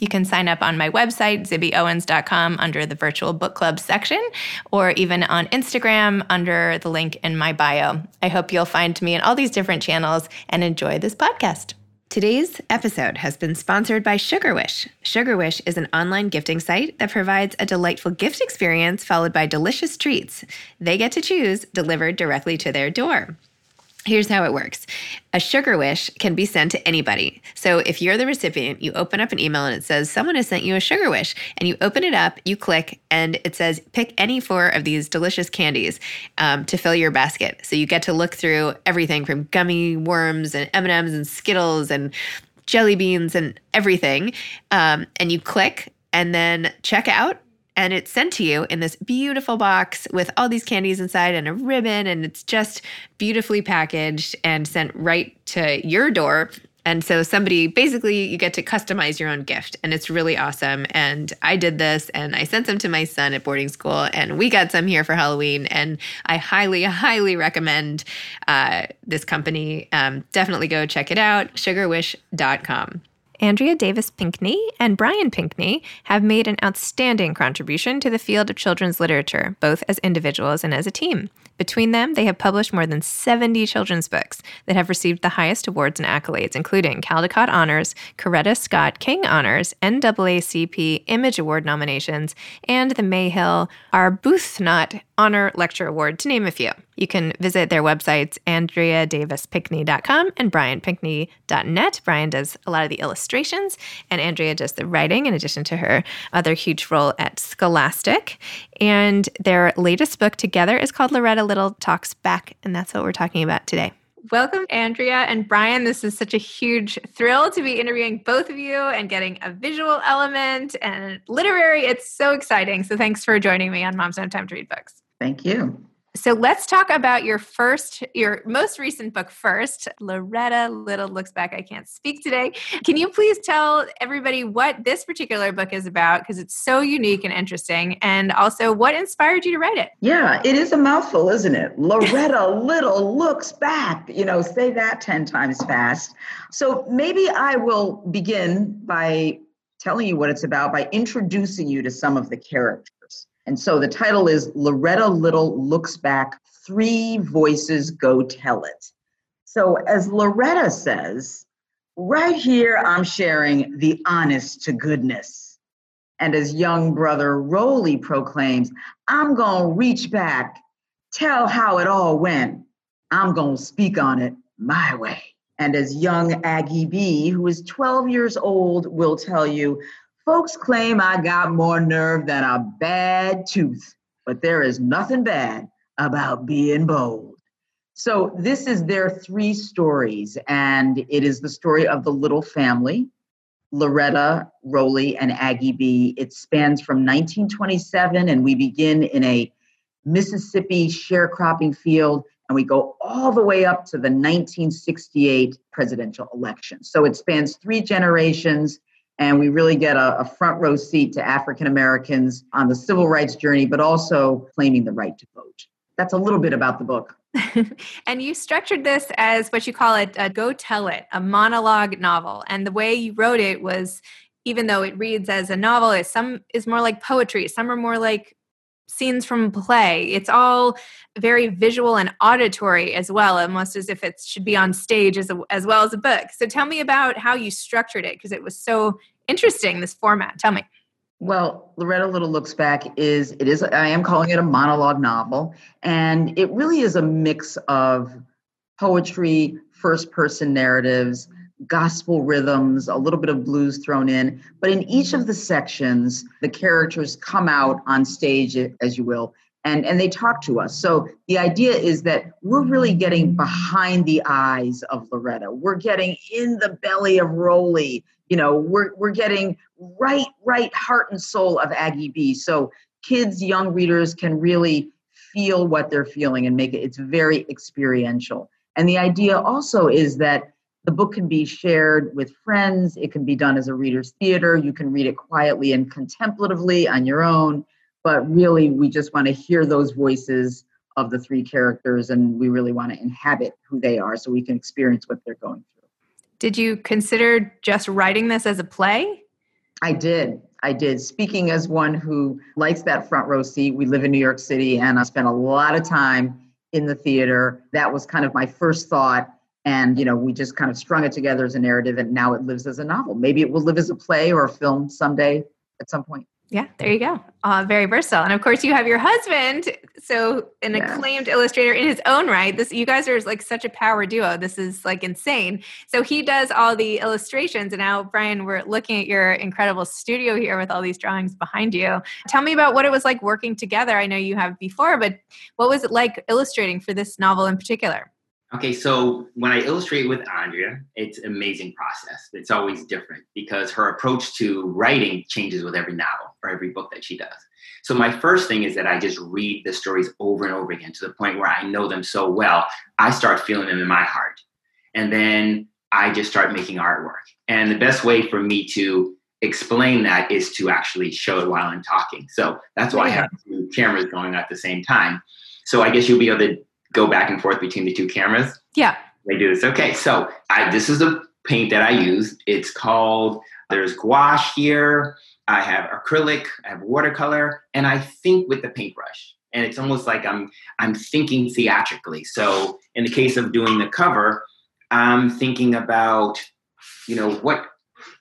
You can sign up on my website, zibbyowens.com, under the virtual book club section, or even on Instagram under the link in my bio. I hope you'll find me in all these different channels and enjoy this podcast. Today's episode has been sponsored by Sugarwish. Sugarwish is an online gifting site that provides a delightful gift experience followed by delicious treats. They get to choose delivered directly to their door. Here's how it works a sugar wish can be sent to anybody. So if you're the recipient, you open up an email and it says, Someone has sent you a sugar wish. And you open it up, you click, and it says, Pick any four of these delicious candies um, to fill your basket. So you get to look through everything from gummy worms and M&Ms and Skittles and jelly beans and everything. Um, and you click and then check out and it's sent to you in this beautiful box with all these candies inside and a ribbon and it's just beautifully packaged and sent right to your door. And so somebody basically you get to customize your own gift and it's really awesome. And i did this and i sent them to my son at boarding school and we got some here for halloween. And i highly highly recommend uh, this company. Um, definitely go check it out sugarwish.com Andrea Davis Pinkney and Brian Pinkney have made an outstanding contribution to the field of children's literature, both as individuals and as a team. Between them, they have published more than 70 children's books that have received the highest awards and accolades, including Caldecott Honors, Coretta Scott King Honors, NAACP Image Award nominations, and the May Hill Arbuthnot Honor Lecture Award, to name a few. You can visit their websites, AndreaDavisPinkney.com and BrianPinkney.net. Brian does a lot of the illustrations, and Andrea does the writing, in addition to her other huge role at Scholastic. And their latest book together is called Loretta Little Talks Back, and that's what we're talking about today. Welcome, Andrea and Brian. This is such a huge thrill to be interviewing both of you and getting a visual element and literary. It's so exciting. So, thanks for joining me on Moms Don't Have Time to Read Books. Thank you. So let's talk about your first, your most recent book first. Loretta Little looks back. I can't speak today. Can you please tell everybody what this particular book is about? Because it's so unique and interesting. And also, what inspired you to write it? Yeah, it is a mouthful, isn't it? Loretta Little looks back. You know, say that 10 times fast. So maybe I will begin by telling you what it's about by introducing you to some of the characters. And so the title is Loretta Little Looks Back Three Voices Go Tell It. So, as Loretta says, right here I'm sharing the honest to goodness. And as young brother Roly proclaims, I'm going to reach back, tell how it all went. I'm going to speak on it my way. And as young Aggie B, who is 12 years old, will tell you, Folks claim I got more nerve than a bad tooth, but there is nothing bad about being bold. So, this is their three stories, and it is the story of the little family Loretta, Roly, and Aggie B. It spans from 1927, and we begin in a Mississippi sharecropping field, and we go all the way up to the 1968 presidential election. So, it spans three generations and we really get a, a front row seat to African Americans on the civil rights journey, but also claiming the right to vote. That's a little bit about the book. and you structured this as what you call it a go tell it, a monologue novel. And the way you wrote it was even though it reads as a novel, it some is more like poetry, some are more like scenes from play. It's all very visual and auditory as well, almost as if it should be on stage as, a, as well as a book. So tell me about how you structured it because it was so interesting, this format. Tell me. Well, Loretta Little Looks Back is, it is, I am calling it a monologue novel. And it really is a mix of poetry, first person narratives, gospel rhythms, a little bit of blues thrown in. But in each of the sections, the characters come out on stage, as you will, and and they talk to us so the idea is that we're really getting behind the eyes of loretta we're getting in the belly of roly you know we're we're getting right right heart and soul of aggie b so kids young readers can really feel what they're feeling and make it it's very experiential and the idea also is that the book can be shared with friends it can be done as a reader's theater you can read it quietly and contemplatively on your own but really we just want to hear those voices of the three characters and we really want to inhabit who they are so we can experience what they're going through. Did you consider just writing this as a play? I did. I did. Speaking as one who likes that front row seat, we live in New York City and I spent a lot of time in the theater. That was kind of my first thought. And, you know, we just kind of strung it together as a narrative and now it lives as a novel. Maybe it will live as a play or a film someday at some point. Yeah, there you go. Uh, very versatile, and of course, you have your husband, so an yeah. acclaimed illustrator in his own right. This, you guys are like such a power duo. This is like insane. So he does all the illustrations, and now Brian, we're looking at your incredible studio here with all these drawings behind you. Tell me about what it was like working together. I know you have before, but what was it like illustrating for this novel in particular? Okay, so when I illustrate with Andrea, it's amazing process. It's always different because her approach to writing changes with every novel or every book that she does. So my first thing is that I just read the stories over and over again to the point where I know them so well, I start feeling them in my heart. And then I just start making artwork. And the best way for me to explain that is to actually show it while I'm talking. So that's why I have two cameras going at the same time. So I guess you'll be able to go back and forth between the two cameras? Yeah. They do this. Okay, so I, this is the paint that I use. It's called, there's gouache here, I have acrylic, I have watercolor, and I think with the paintbrush. And it's almost like I'm I'm thinking theatrically. So in the case of doing the cover, I'm thinking about, you know, what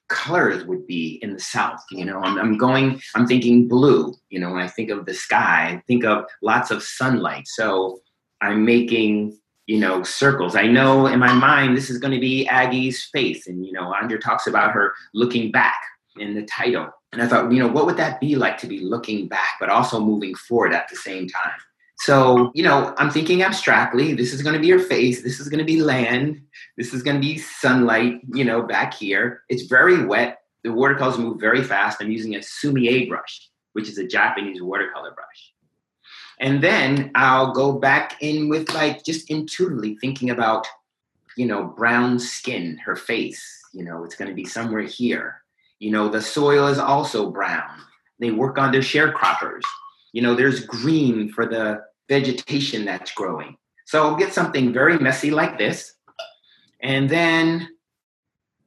colors would be in the south you know I'm, I'm, going i'm thinking blue you know when i think of the sky i think of lots of sunlight so I'm making, you know, circles. I know in my mind this is going to be Aggie's face. And, you know, Andrea talks about her looking back in the title. And I thought, you know, what would that be like to be looking back, but also moving forward at the same time? So, you know, I'm thinking abstractly, this is going to be your face, this is going to be land, this is going to be sunlight, you know, back here. It's very wet. The watercolors move very fast. I'm using a sumi-e brush, which is a Japanese watercolor brush. And then I'll go back in with like just intuitively thinking about, you know, brown skin, her face, you know, it's going to be somewhere here. You know, the soil is also brown. They work on their sharecroppers. You know, there's green for the vegetation that's growing. So I'll get something very messy like this. And then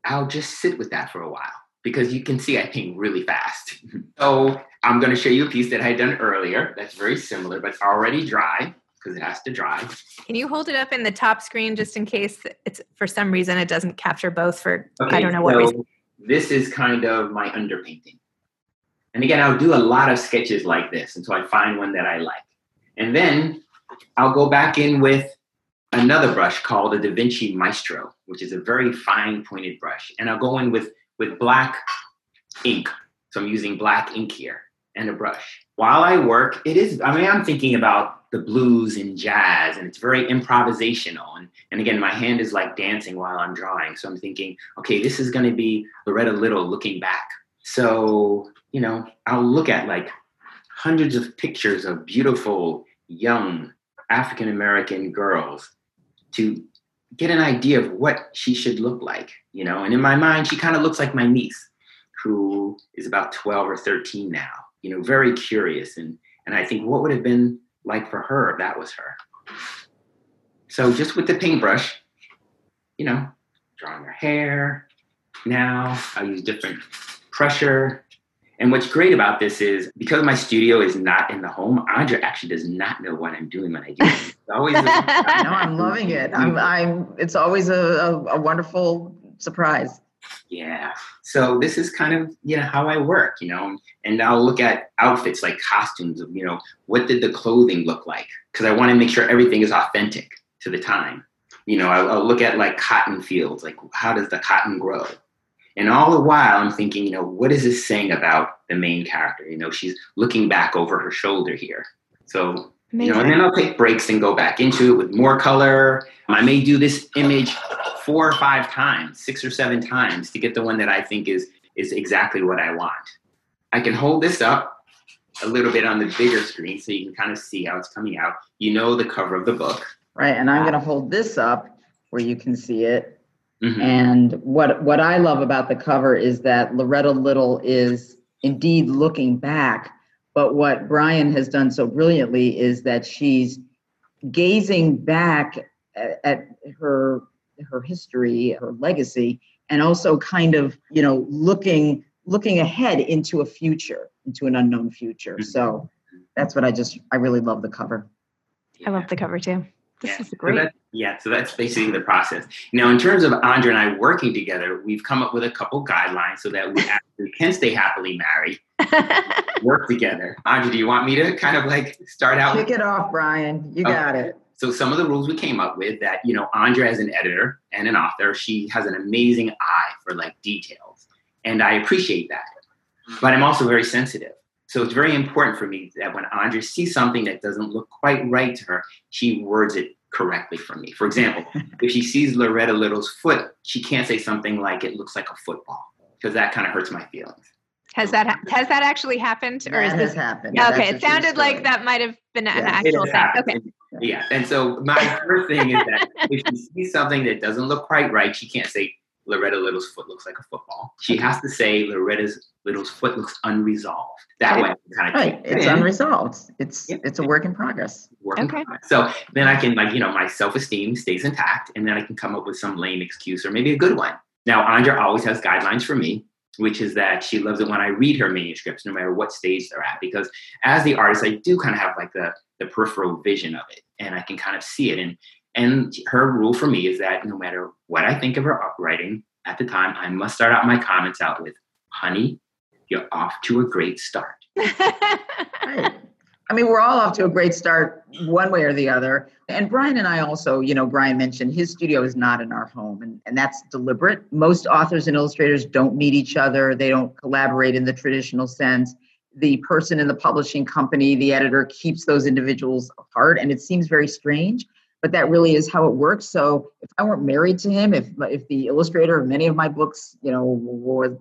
I'll just sit with that for a while because you can see I paint really fast. Mm-hmm. so I'm going to show you a piece that I had done earlier that's very similar, but it's already dry because it has to dry. Can you hold it up in the top screen just in case it's for some reason it doesn't capture both for okay, I don't know what so reason? This is kind of my underpainting. And again, I'll do a lot of sketches like this until I find one that I like. And then I'll go back in with another brush called a Da Vinci Maestro, which is a very fine pointed brush. And I'll go in with with black ink. So I'm using black ink here and a brush. While I work, it is, I mean, I'm thinking about the blues and jazz, and it's very improvisational. And, and again, my hand is like dancing while I'm drawing. So I'm thinking, okay, this is going to be Loretta Little looking back. So, you know, I'll look at like hundreds of pictures of beautiful, young African American girls to get an idea of what she should look like, you know. And in my mind, she kind of looks like my niece, who is about 12 or 13 now, you know, very curious. And, and I think what would have been like for her if that was her. So just with the paintbrush, you know, drawing her hair. Now I use different pressure and what's great about this is because my studio is not in the home, Andrea actually does not know what I'm doing when I do it. It's always a, no, I'm loving it. I'm, I'm, it's always a, a, a wonderful surprise. Yeah. So this is kind of, you know, how I work, you know, and I'll look at outfits like costumes of, you know, what did the clothing look like? Because I want to make sure everything is authentic to the time. You know, I'll, I'll look at like cotton fields, like how does the cotton grow? And all the while, I'm thinking, you know, what is this saying about the main character? You know, she's looking back over her shoulder here. So Amazing. you know, and then I'll take breaks and go back into it with more color. I may do this image four or five times, six or seven times to get the one that I think is is exactly what I want. I can hold this up a little bit on the bigger screen so you can kind of see how it's coming out. You know the cover of the book. Right, and I'm going to hold this up where you can see it. Mm-hmm. And what what I love about the cover is that Loretta Little is indeed looking back, but what Brian has done so brilliantly is that she's gazing back at, at her her history, her legacy, and also kind of you know looking looking ahead into a future, into an unknown future. Mm-hmm. So that's what I just I really love the cover. I love the cover too. This yeah. is great. So that, yeah, so that's basically the process. Now, in terms of Andra and I working together, we've come up with a couple guidelines so that we actually can stay happily married, work together. Andra, do you want me to kind of like start out? Kick it off, Brian. You got it. So some of the rules we came up with that, you know, Andra as an editor and an author, she has an amazing eye for like details. And I appreciate that. Mm-hmm. But I'm also very sensitive. So it's very important for me that when Andrea sees something that doesn't look quite right to her, she words it correctly for me. For example, if she sees Loretta Little's foot, she can't say something like it looks like a football because that kind of hurts my feelings. Has that has that actually happened, or that is this happened? Okay, it sounded like that might have been an actual thing. Okay. Yeah, and so my first thing is that if she sees something that doesn't look quite right, she can't say Loretta Little's foot looks like a football. She has to say Loretta's Little's foot looks unresolved. That right. way, kind of right. It's in. unresolved. It's yeah. it's a work in progress. Work okay. In progress. So then I can like you know my self esteem stays intact, and then I can come up with some lame excuse or maybe a good one. Now Andra always has guidelines for me, which is that she loves it when I read her manuscripts, no matter what stage they're at, because as the artist, I do kind of have like the the peripheral vision of it, and I can kind of see it and and her rule for me is that no matter what I think of her writing at the time, I must start out my comments out with, honey, you're off to a great start. right. I mean, we're all off to a great start one way or the other. And Brian and I also, you know, Brian mentioned his studio is not in our home, and, and that's deliberate. Most authors and illustrators don't meet each other, they don't collaborate in the traditional sense. The person in the publishing company, the editor, keeps those individuals apart, and it seems very strange but that really is how it works. So if I weren't married to him, if if the illustrator of many of my books, you know,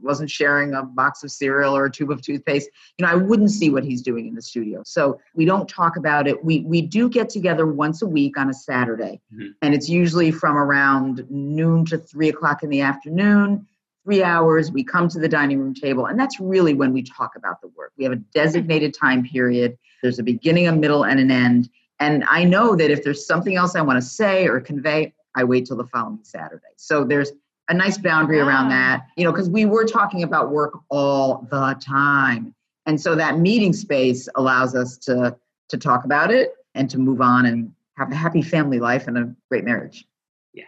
wasn't sharing a box of cereal or a tube of toothpaste, you know, I wouldn't see what he's doing in the studio. So we don't talk about it. We we do get together once a week on a Saturday, mm-hmm. and it's usually from around noon to three o'clock in the afternoon. Three hours, we come to the dining room table, and that's really when we talk about the work. We have a designated time period. There's a beginning, a middle, and an end and I know that if there's something else I want to say or convey, I wait till the following Saturday. So there's a nice boundary around that, you know, because we were talking about work all the time. And so that meeting space allows us to to talk about it and to move on and have a happy family life and a great marriage. Yes.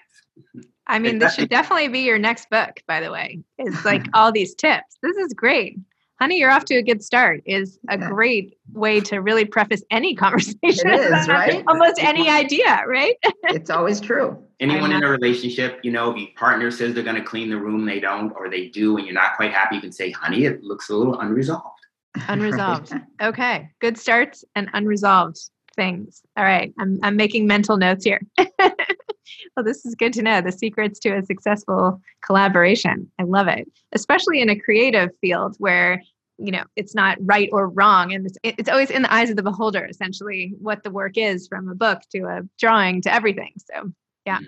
I mean, this should definitely be your next book, by the way. It's like all these tips. This is great honey, you're off to a good start is a yeah. great way to really preface any conversation. It is, right? Almost any idea, right? it's always true. Anyone in a relationship, you know, if your partner says they're going to clean the room, they don't, or they do, and you're not quite happy, you can say, honey, it looks a little unresolved. Unresolved. right. Okay. Good starts and unresolved things. All right. I'm, I'm making mental notes here. well, this is good to know the secrets to a successful collaboration. I love it, especially in a creative field where you know it's not right or wrong. And it's, it's always in the eyes of the beholder essentially what the work is from a book to a drawing to everything. So yeah mm-hmm.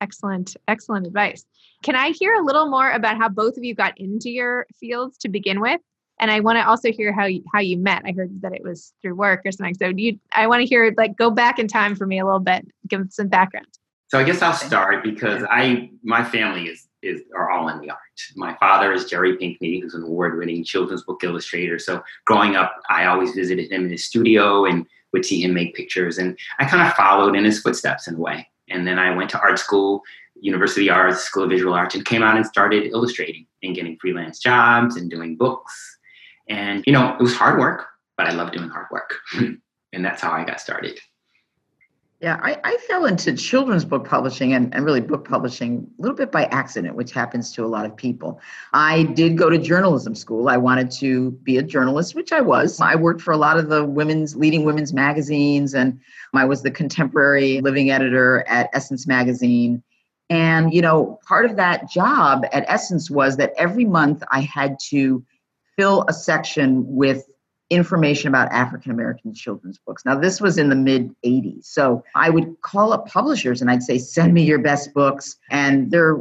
excellent excellent advice. Can i hear a little more about how both of you got into your fields to begin with? And i want to also hear how you, how you met. I heard that it was through work or something. So do you i want to hear like go back in time for me a little bit give some background. So i guess i'll start because i my family is is are all in the art. My father is Jerry Pinkney, who's an award-winning children's book illustrator. So growing up, I always visited him in his studio and would see him make pictures, and I kind of followed in his footsteps in a way. And then I went to art school, University of Arts, School of Visual Arts, and came out and started illustrating and getting freelance jobs and doing books. And you know, it was hard work, but I love doing hard work, and that's how I got started. Yeah, I, I fell into children's book publishing and, and really book publishing a little bit by accident, which happens to a lot of people. I did go to journalism school. I wanted to be a journalist, which I was. I worked for a lot of the women's leading women's magazines, and I was the contemporary living editor at Essence Magazine. And, you know, part of that job at Essence was that every month I had to fill a section with information about African American children's books. Now, this was in the mid 80s. So I would call up publishers and I'd say, send me your best books. And there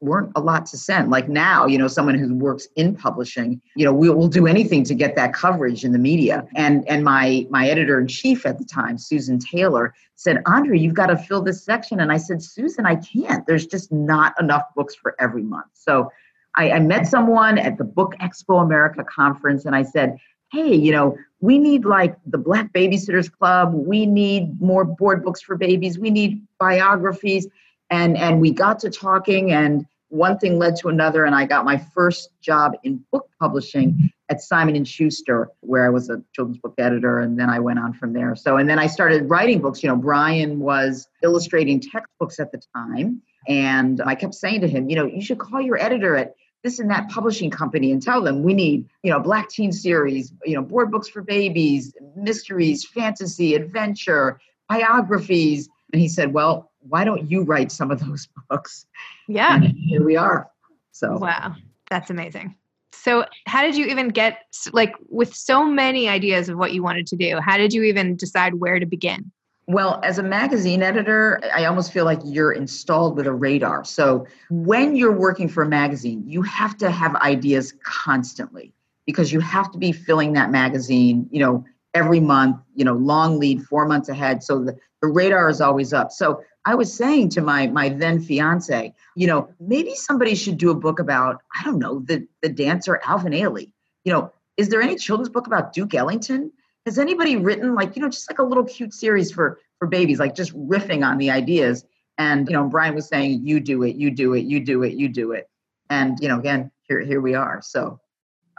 weren't a lot to send. Like now, you know, someone who works in publishing, you know, we will do anything to get that coverage in the media. And and my my editor in chief at the time, Susan Taylor, said, Andre, you've got to fill this section. And I said, Susan, I can't. There's just not enough books for every month. So I, I met someone at the Book Expo America conference and I said, hey, you know, we need like the Black Babysitters Club. We need more board books for babies. We need biographies. And, and we got to talking, and one thing led to another, and I got my first job in book publishing at Simon and Schuster, where I was a children's book editor, and then I went on from there. So, and then I started writing books. You know, Brian was illustrating textbooks at the time, and I kept saying to him, you know, you should call your editor at this and that publishing company and tell them we need you know black teen series you know board books for babies mysteries fantasy adventure biographies. And he said well why don't you write some of those books? Yeah. And here we are. So wow. That's amazing. So how did you even get like with so many ideas of what you wanted to do how did you even decide where to begin well, as a magazine editor, I almost feel like you're installed with a radar. So when you're working for a magazine, you have to have ideas constantly because you have to be filling that magazine, you know, every month, you know, long lead, four months ahead. So the, the radar is always up. So I was saying to my my then fiance, you know, maybe somebody should do a book about, I don't know, the the dancer Alvin Ailey. You know, is there any children's book about Duke Ellington? Has anybody written like you know just like a little cute series for for babies like just riffing on the ideas? And you know brian was saying you do it you do it you do it you do it. And you know again here here we are. So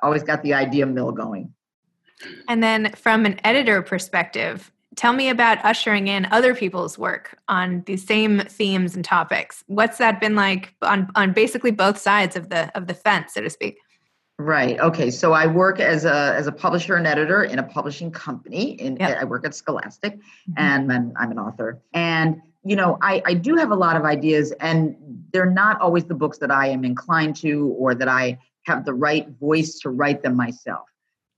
always got the idea mill going. And then from an editor perspective tell me about ushering in other people's work on the same themes and topics. What's that been like on on basically both sides of the of the fence so to speak Right. Okay. So I work as a as a publisher and editor in a publishing company. In yep. I work at Scholastic, mm-hmm. and I'm, I'm an author. And you know, I I do have a lot of ideas, and they're not always the books that I am inclined to, or that I have the right voice to write them myself.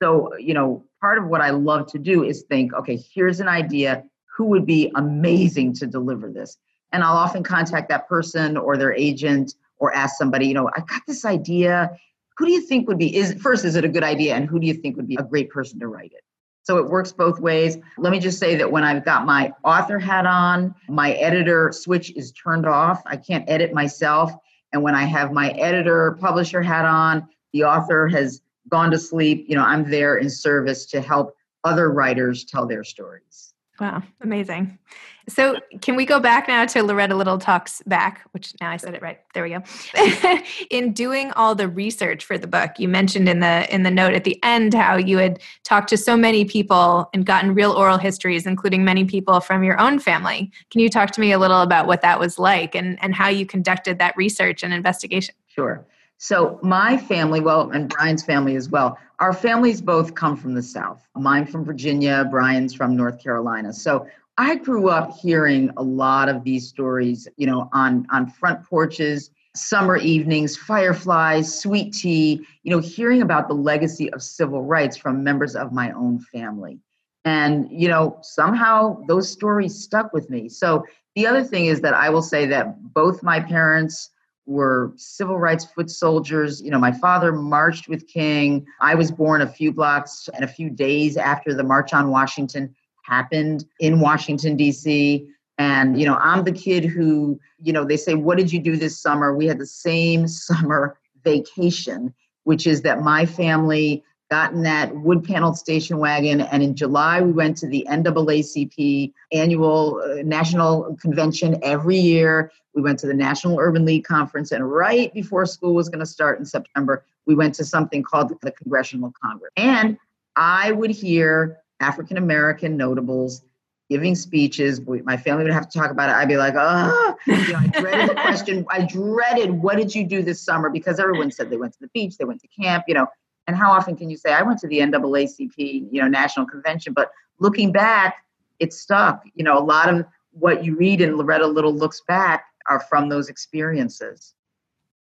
So you know, part of what I love to do is think, okay, here's an idea. Who would be amazing to deliver this? And I'll often contact that person or their agent or ask somebody, you know, I got this idea who do you think would be is first is it a good idea? And who do you think would be a great person to write it? So it works both ways. Let me just say that when i've got my author hat on my editor switch is turned off. I can't edit myself. And when i have my editor publisher hat on the author has gone to sleep. You know i'm there in service to help other writers tell their stories wow amazing so, can we go back now to Loretta Little Talks Back, which now I said it right. There we go. in doing all the research for the book, you mentioned in the in the note at the end how you had talked to so many people and gotten real oral histories, including many people from your own family. Can you talk to me a little about what that was like and, and how you conducted that research and investigation? Sure. So my family, well, and Brian's family as well, our families both come from the South. Mine from Virginia, Brian's from North Carolina. So I grew up hearing a lot of these stories, you know, on on front porches, summer evenings, fireflies, sweet tea, you know, hearing about the legacy of civil rights from members of my own family. And, you know, somehow those stories stuck with me. So the other thing is that I will say that both my parents were civil rights foot soldiers. You know, my father marched with King. I was born a few blocks and a few days after the March on Washington happened in Washington, D.C. And, you know, I'm the kid who, you know, they say, What did you do this summer? We had the same summer vacation, which is that my family got in that wood paneled station wagon. And in July, we went to the NAACP annual uh, national convention every year. We went to the National Urban League Conference. And right before school was going to start in September, we went to something called the Congressional Congress. And I would hear African American notables giving speeches. My family would have to talk about it. I'd be like, oh, you know, I dreaded the question. I dreaded, what did you do this summer? Because everyone said they went to the beach, they went to camp, you know. And how often can you say, I went to the NAACP, you know, national convention? But looking back, it stuck. You know, a lot of what you read in Loretta Little looks back are from those experiences.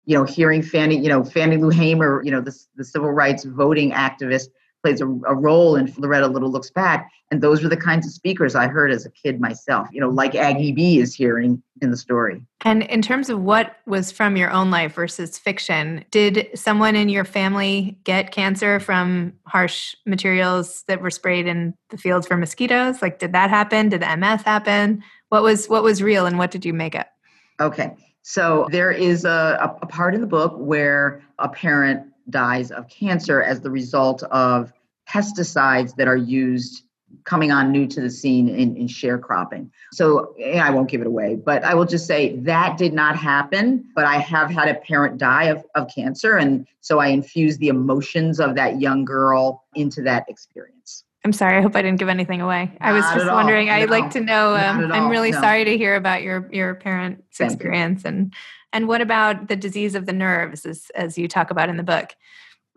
You know, hearing Fannie, you know, Fannie Lou Hamer, you know, the, the civil rights voting activist plays a, a, role in Loretta Little Looks Back. And those were the kinds of speakers I heard as a kid myself, you know, like Aggie B is hearing in the story. And in terms of what was from your own life versus fiction, did someone in your family get cancer from harsh materials that were sprayed in the fields for mosquitoes? Like did that happen? Did the MS happen? What was what was real and what did you make up? Okay. So there is a, a part in the book where a parent dies of cancer as the result of pesticides that are used coming on new to the scene in, in sharecropping. So I won't give it away, but I will just say that did not happen. But I have had a parent die of, of cancer. And so I infused the emotions of that young girl into that experience. I'm sorry. I hope I didn't give anything away. I was just wondering. I'd like to know. Um, I'm really no. sorry to hear about your your parents' Thank experience you. and and what about the disease of the nerves, as as you talk about in the book?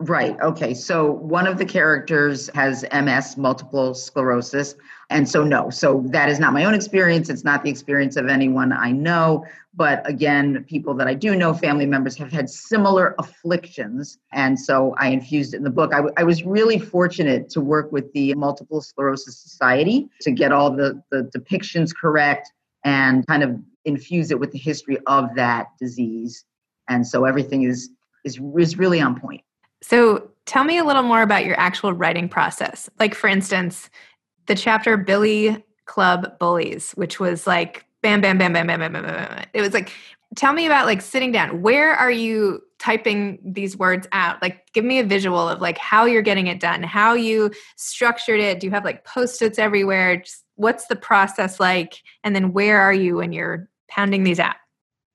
Right. Oh. Okay. So one of the characters has MS, multiple sclerosis. And so, no. So that is not my own experience. It's not the experience of anyone I know. But again, people that I do know, family members, have had similar afflictions. And so I infused it in the book. I, w- I was really fortunate to work with the Multiple Sclerosis Society to get all the, the depictions correct and kind of infuse it with the history of that disease. And so everything is, is, is really on point. So tell me a little more about your actual writing process. Like, for instance, the chapter Billy Club Bullies, which was like bam, bam, bam, bam, bam, bam, bam, bam. It was like, tell me about like sitting down. Where are you typing these words out? Like, give me a visual of like how you're getting it done, how you structured it. Do you have like post its everywhere? Just what's the process like? And then where are you when you're pounding these out?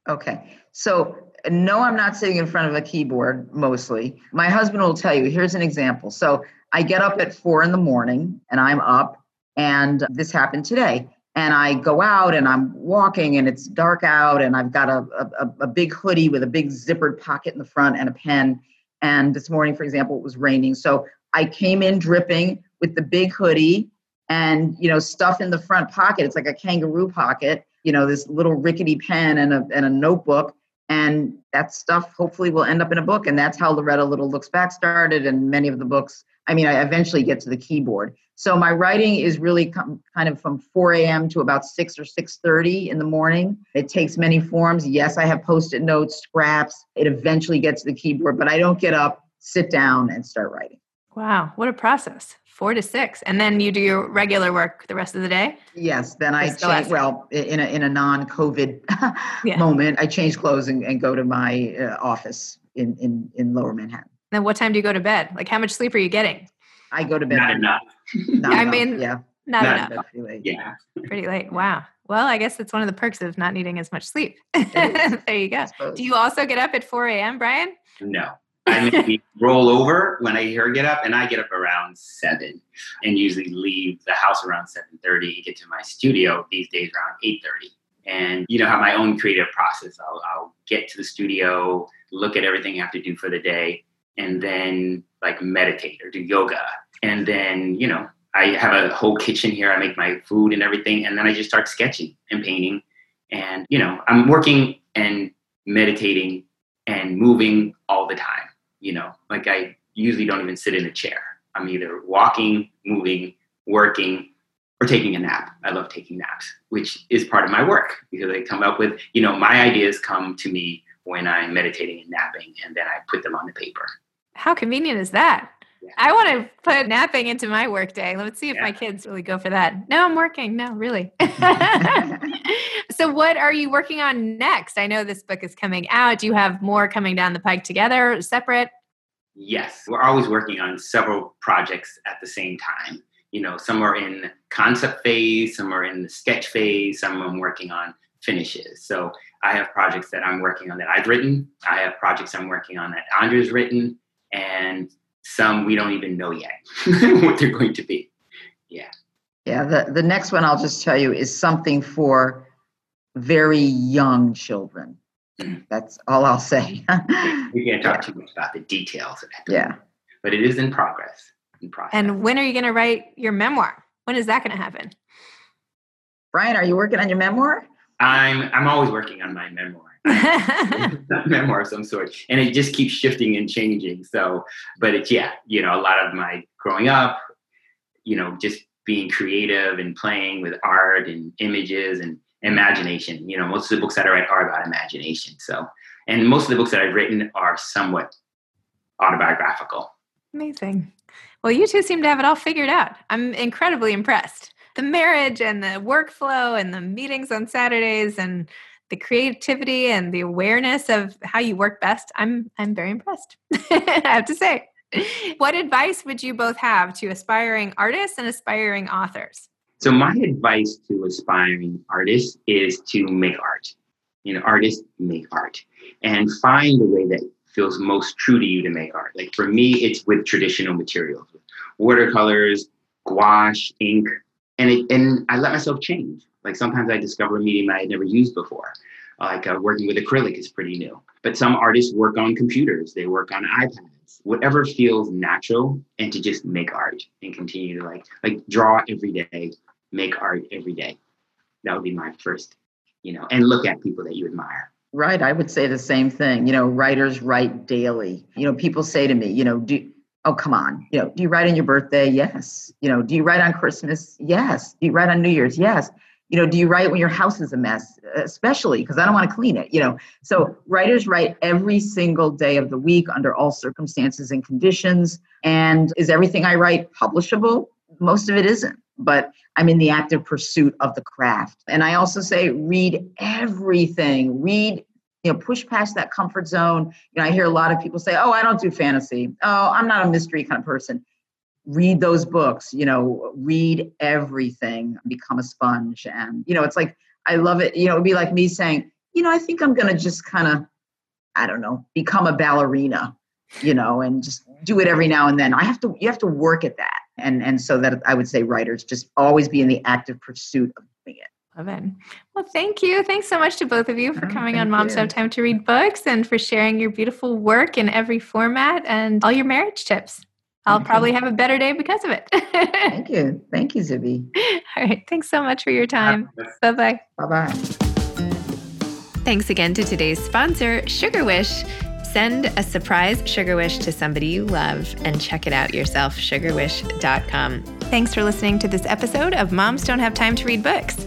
Okay. So no, I'm not sitting in front of a keyboard mostly. My husband will tell you, here's an example. So I get up at four in the morning and I'm up, and this happened today. And I go out and I'm walking and it's dark out, and I've got a, a, a big hoodie with a big zippered pocket in the front and a pen. And this morning, for example, it was raining. So I came in dripping with the big hoodie and you know stuff in the front pocket it's like a kangaroo pocket you know this little rickety pen and a, and a notebook and that stuff hopefully will end up in a book and that's how loretta little looks back started and many of the books i mean i eventually get to the keyboard. So my writing is really com- kind of from 4 a.m to about 6 or 6.30 in the morning. It takes many forms. Yes i have post-it notes scraps. It eventually gets to the keyboard but i don't get up sit down and start writing wow what a process four to six and then you do your regular work the rest of the day? Yes then i change well in a, in a non-covid yeah. moment i change clothes and, and go to my uh, office in, in in lower manhattan. Then what time do you go to bed? Like how much sleep are you getting? I go to bed. Not enough. Not i enough, mean yeah. not, not enough. pretty late. yeah. Pretty late wow. Well i guess it's one of the perks of not needing as much sleep. There you go. Do you also get up at 4 a.m brian? No I maybe roll over when I hear get up, and I get up around seven, and usually leave the house around seven thirty get to my studio these days around eight thirty. And you know, have my own creative process. I'll, I'll get to the studio, look at everything I have to do for the day, and then like meditate or do yoga, and then you know, I have a whole kitchen here. I make my food and everything, and then I just start sketching and painting, and you know, I'm working and meditating and moving all the time you know, like I usually don't even sit in a chair. I'm either walking, moving, working, or taking a nap. I love taking naps, which is part of my work because I come up with, you know, my ideas come to me when I'm meditating and napping, and then I put them on the paper. How convenient is that? I want to put napping into my workday. Let's see if yeah. my kids really go for that. No, I'm working. No, really. so, what are you working on next? I know this book is coming out. Do you have more coming down the pike together, separate? Yes, we're always working on several projects at the same time. You know, some are in concept phase, some are in the sketch phase, some I'm working on finishes. So I have projects that I'm working on that I've written. I have projects I'm working on that Andre's written, and some we don't even know yet what they're going to be. Yeah. Yeah, the, the next one I'll just tell you is something for very young children. Mm. That's all I'll say. we can't talk too much about the details of that. Yeah. But it is in progress. In process. And when are you going to write your memoir? When is that going to happen? Brian, are you working on your memoir? I'm I'm always working on my memoir. memoir of some sort. And it just keeps shifting and changing. So, but it's yeah, you know, a lot of my growing up, you know, just being creative and playing with art and images and imagination. You know, most of the books that I write are about imagination. So, and most of the books that I've written are somewhat autobiographical. Amazing. Well, you two seem to have it all figured out. I'm incredibly impressed. The marriage and the workflow and the meetings on Saturdays and the creativity and the awareness of how you work best. I'm I'm very impressed. I have to say. What advice would you both have to aspiring artists and aspiring authors? So my advice to aspiring artists is to make art. You know, artists make art and find the way that feels most true to you to make art. Like for me, it's with traditional materials, watercolors, gouache, ink, and it, and I let myself change. Like sometimes I discover a medium I had never used before. Like uh, working with acrylic is pretty new. But some artists work on computers, they work on iPads, whatever feels natural, and to just make art and continue to like like draw every day, make art every day. That would be my first, you know, and look at people that you admire. Right. I would say the same thing. You know, writers write daily. You know, people say to me, you know, do oh come on, you know, do you write on your birthday? Yes. You know, do you write on Christmas? Yes. Do you write on New Year's? Yes. You know, do you write when your house is a mess? Especially because I don't want to clean it, you know. So writers write every single day of the week under all circumstances and conditions. And is everything I write publishable? Most of it isn't but I'm in the active pursuit of the craft. And I also say read everything. Read, you know, push past that comfort zone. You know, I hear a lot of people say, "Oh, I don't do fantasy. Oh, I'm not a mystery kind of person." Read those books, you know, read everything, become a sponge. And, you know, it's like I love it. You know, it'd be like me saying, you know, I think I'm gonna just kind of, I don't know, become a ballerina, you know, and just do it every now and then. I have to you have to work at that and and so that i would say writers just always be in the active pursuit of doing it Love it. Well, thank you. Thanks so much to both of you for oh, coming on Moms Have Time to Read Books and for sharing your beautiful work in every format and all your marriage tips. I'll thank probably have a better day because of it. thank you. Thank you, Zibby. All right. Thanks so much for your time. Bye bye. Bye bye. Thanks again to today's sponsor, Sugar Wish. Send a surprise Sugar Wish to somebody you love and check it out yourself, sugarwish.com. Thanks for listening to this episode of Moms Don't Have Time to Read Books.